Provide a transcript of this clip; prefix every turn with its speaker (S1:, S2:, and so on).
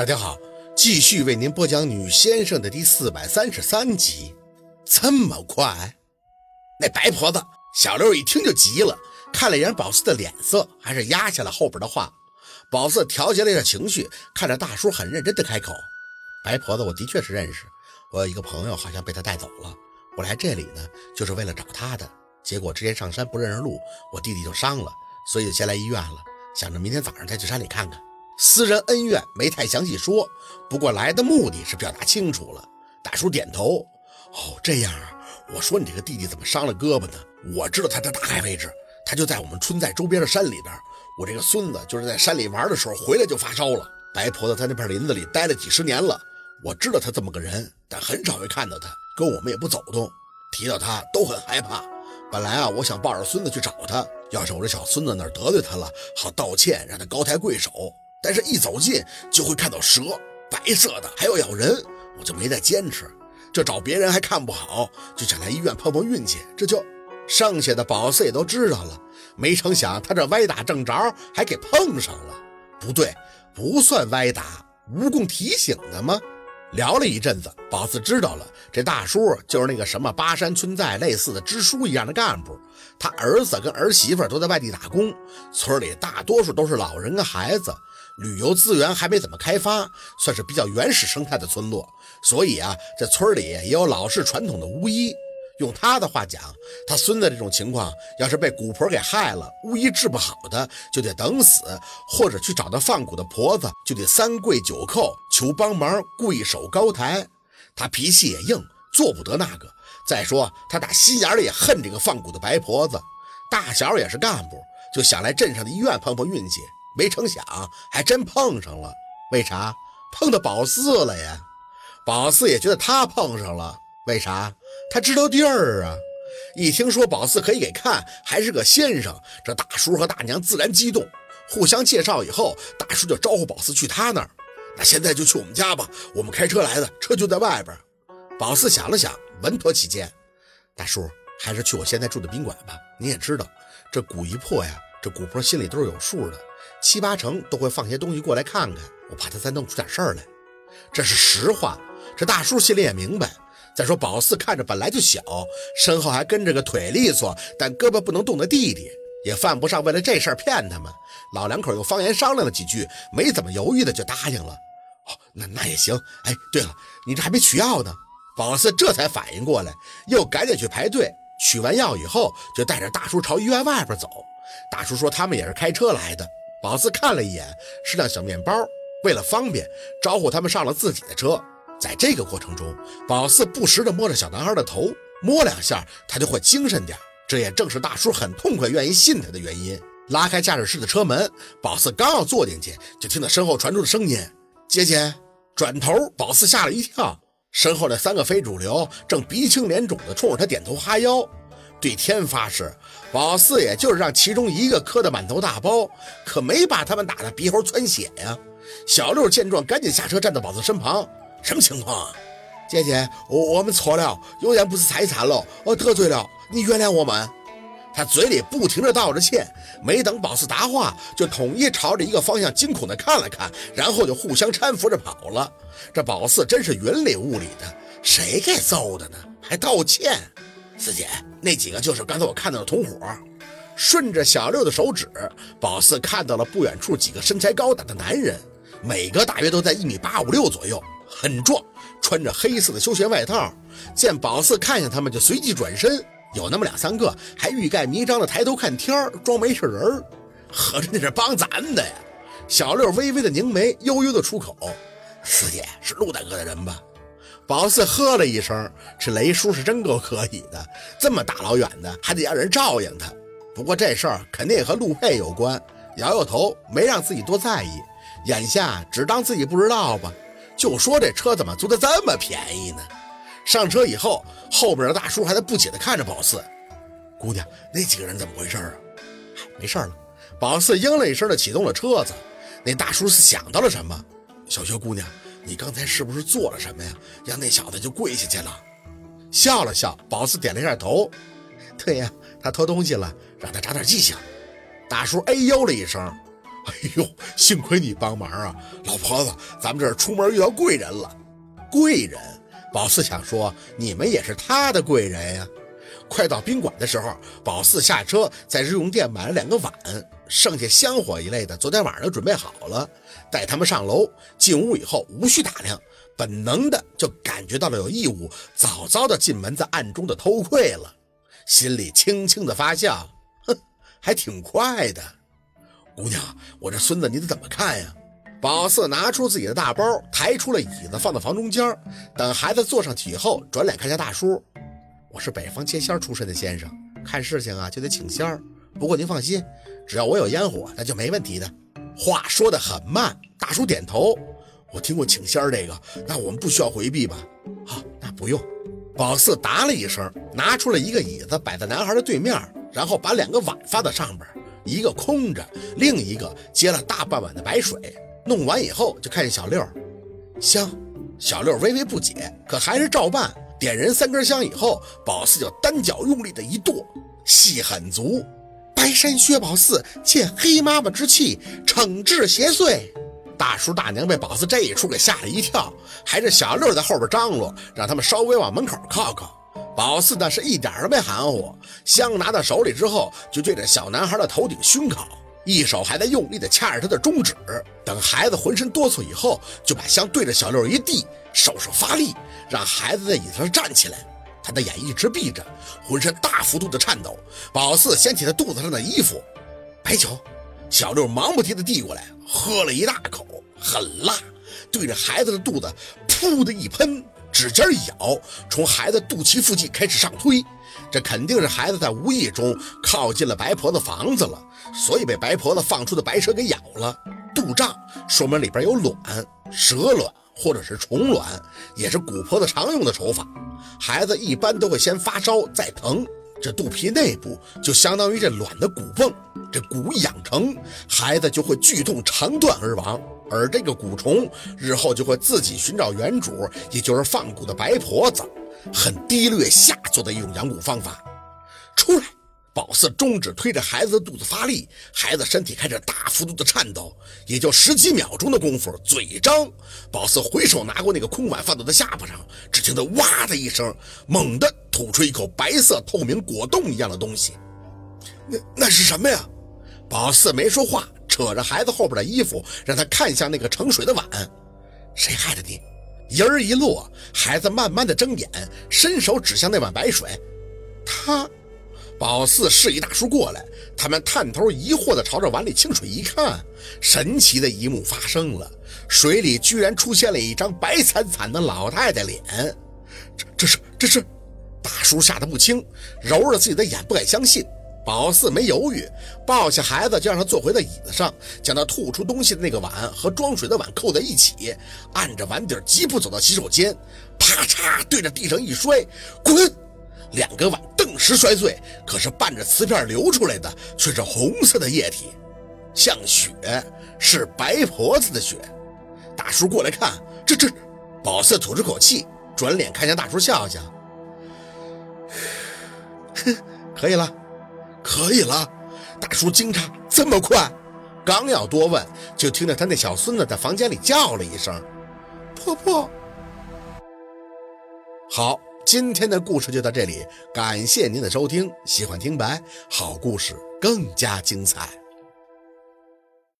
S1: 大家好，继续为您播讲《女先生》的第四百三十三集。这么快？那白婆子小六一听就急了，看了一眼宝四的脸色，还是压下了后边的话。宝四调节了一下情绪，看着大叔很认真的开口：“白婆子，我的确是认识，我有一个朋友好像被他带走了。我来这里呢，就是为了找他的。结果之前上山不认识路，我弟弟就伤了，所以就先来医院了，想着明天早上再去山里看看。”私人恩怨没太详细说，不过来的目的是表达清楚了。大叔点头，哦，这样啊。我说你这个弟弟怎么伤了胳膊呢？我知道他的大概位置，他就在我们村在周边的山里边。我这个孙子就是在山里玩的时候回来就发烧了。白婆子在那片林子里待了几十年了，我知道他这么个人，但很少会看到他，跟我们也不走动。提到他都很害怕。本来啊，我想抱着孙子去找他，要是我这小孙子哪得罪他了，好道歉，让他高抬贵手。但是，一走近就会看到蛇，白色的，还要咬人，我就没再坚持。这找别人还看不好，就想来医院碰碰运气。这就剩下的宝四也都知道了。没成想他这歪打正着，还给碰上了。不对，不算歪打，蜈蚣提醒的吗？聊了一阵子，宝四知道了，这大叔就是那个什么巴山村寨类似的支书一样的干部。他儿子跟儿媳妇都在外地打工，村里大多数都是老人跟孩子。旅游资源还没怎么开发，算是比较原始生态的村落，所以啊，这村里也有老式传统的巫医。用他的话讲，他孙子这种情况，要是被蛊婆给害了，巫医治不好的，就得等死，或者去找那放蛊的婆子，就得三跪九叩求帮忙，跪守高台。他脾气也硬，做不得那个。再说他打心眼里也恨这个放蛊的白婆子，大小也是干部，就想来镇上的医院碰碰运气。没成想，还真碰上了。为啥碰到宝四了呀？宝四也觉得他碰上了。为啥？他知道地儿啊。一听说宝四可以给看，还是个先生，这大叔和大娘自然激动。互相介绍以后，大叔就招呼宝四去他那儿。那现在就去我们家吧，我们开车来的，车就在外边。宝四想了想，稳妥起见。大叔，还是去我现在住的宾馆吧。你也知道，这蛊一破呀，这古婆心里都是有数的。七八成都会放些东西过来看看，我怕他再弄出点事儿来。这是实话，这大叔心里也明白。再说宝四看着本来就小，身后还跟着个腿利索但胳膊不能动的弟弟，也犯不上为了这事儿骗他们。老两口又方言商量了几句，没怎么犹豫的就答应了。哦，那那也行。哎，对了，你这还没取药呢。宝四这才反应过来，又赶紧去排队。取完药以后，就带着大叔朝医院外边走。大叔说他们也是开车来的。宝四看了一眼，是辆小面包。为了方便，招呼他们上了自己的车。在这个过程中，宝四不时地摸着小男孩的头，摸两下他就会精神点。这也正是大叔很痛快、愿意信他的原因。拉开驾驶室的车门，宝四刚要坐进去，就听到身后传出的声音：“姐姐。”转头，宝四吓了一跳，身后的三个非主流正鼻青脸肿地冲着他点头哈腰。对天发誓，宝四也就是让其中一个磕的满头大包，可没把他们打得鼻喉窜血呀。小六见状，赶紧下车，站到宝四身旁：“什么情况啊？姐姐，我我们错了，有眼不识泰山了，我得罪了，你原谅我们。”他嘴里不停地道着歉，没等宝四答话，就统一朝着一个方向惊恐地看了看，然后就互相搀扶着跑了。这宝四真是云里雾里的，谁给揍的呢？还道歉？四姐，那几个就是刚才我看到的同伙。顺着小六的手指，宝四看到了不远处几个身材高大的男人，每个大约都在一米八五六左右，很壮，穿着黑色的休闲外套。见宝四看向他们，就随即转身。有那么两三个还欲盖弥彰的抬头看天装没事人儿合着那是帮咱的呀？小六微微的凝眉，悠悠的出口：“四姐是陆大哥的人吧？”宝四呵了一声，这雷叔是真够可以的，这么大老远的还得让人照应他。不过这事儿肯定也和陆佩有关，摇摇头，没让自己多在意，眼下只当自己不知道吧。就说这车怎么租的这么便宜呢？上车以后，后边的大叔还在不解地看着宝四。姑娘，那几个人怎么回事啊？没事了。宝四应了一声的启动了车子。那大叔是想到了什么？小薛姑娘。你刚才是不是做了什么呀？让那小子就跪下去了。笑了笑，宝四点了一下头。对呀，他偷东西了，让他长点记性。大叔哎呦了一声。哎呦，幸亏你帮忙啊，老婆子，咱们这儿出门遇到贵人了。贵人，宝四想说，你们也是他的贵人呀。快到宾馆的时候，宝四下车，在日用店买了两个碗，剩下香火一类的，昨天晚上就准备好了。带他们上楼，进屋以后无需打量，本能的就感觉到了有异物，早早的进门，在暗中的偷窥了，心里轻轻的发笑，哼，还挺快的。姑娘，我这孙子你得怎么看呀？宝四拿出自己的大包，抬出了椅子，放在房中间，等孩子坐上去以后，转脸看向大叔。我是北方接仙出身的先生，看事情啊就得请仙儿。不过您放心，只要我有烟火，那就没问题的。话说得很慢，大叔点头。我听过请仙儿这个，那我们不需要回避吧？好，那不用。宝四答了一声，拿出了一个椅子摆在男孩的对面，然后把两个碗放在上边，一个空着，另一个接了大半碗的白水。弄完以后，就看见小六香。小六微微不解，可还是照办。点燃三根香以后，宝四就单脚用力的一跺，戏很足。白山薛宝四借黑妈妈之气惩治邪祟。大叔大娘被宝四这一出给吓了一跳，还是小六在后边张罗，让他们稍微往门口靠靠。宝四呢是一点都没含糊，香拿到手里之后，就对着小男孩的头顶熏烤，一手还在用力的掐着他的中指。等孩子浑身哆嗦以后，就把香对着小六一递。手手发力，让孩子在椅子上站起来。他的眼一直闭着，浑身大幅度的颤抖。宝四掀起他肚子上的衣服，白酒。小六忙不迭的递过来，喝了一大口，很辣，对着孩子的肚子噗的一喷，指尖一咬，从孩子肚脐附近开始上推。这肯定是孩子在无意中靠近了白婆子房子了，所以被白婆子放出的白蛇给咬了。肚胀说明里边有卵，蛇卵。或者是虫卵，也是蛊婆子常用的手法。孩子一般都会先发烧，再疼，这肚皮内部就相当于这卵的骨缝。这蛊养成，孩子就会剧痛肠断而亡。而这个蛊虫日后就会自己寻找原主，也就是放蛊的白婆子。很低劣下作的一种养蛊方法。出来。宝四中指推着孩子的肚子发力，孩子身体开始大幅度的颤抖，也就十几秒钟的功夫，嘴张，宝四回手拿过那个空碗放到他下巴上，只听得哇的一声，猛地吐出一口白色透明果冻一样的东西。那那是什么呀？宝四没说话，扯着孩子后边的衣服，让他看向那个盛水的碗。谁害的你？音儿一落，孩子慢慢的睁眼，伸手指向那碗白水，他。宝四示意大叔过来，他们探头疑惑地朝着碗里清水一看，神奇的一幕发生了，水里居然出现了一张白惨惨的老太太脸。这这是这是，大叔吓得不轻，揉着自己的眼不敢相信。宝四没犹豫，抱下孩子就让他坐回到椅子上，将他吐出东西的那个碗和装水的碗扣在一起，按着碗底疾步走到洗手间，啪嚓对着地上一摔，滚。两个碗时摔碎，可是伴着瓷片流出来的却是红色的液体，像血，是白婆子的血。大叔过来看，这这，宝四吐出口气，转脸看向大叔笑笑，哼，可以了，可以了。大叔惊诧，这么快？刚要多问，就听到他那小孙子在房间里叫了一声：“婆婆。”好。今天的故事就到这里，感谢您的收听。喜欢听白，好故事更加精彩。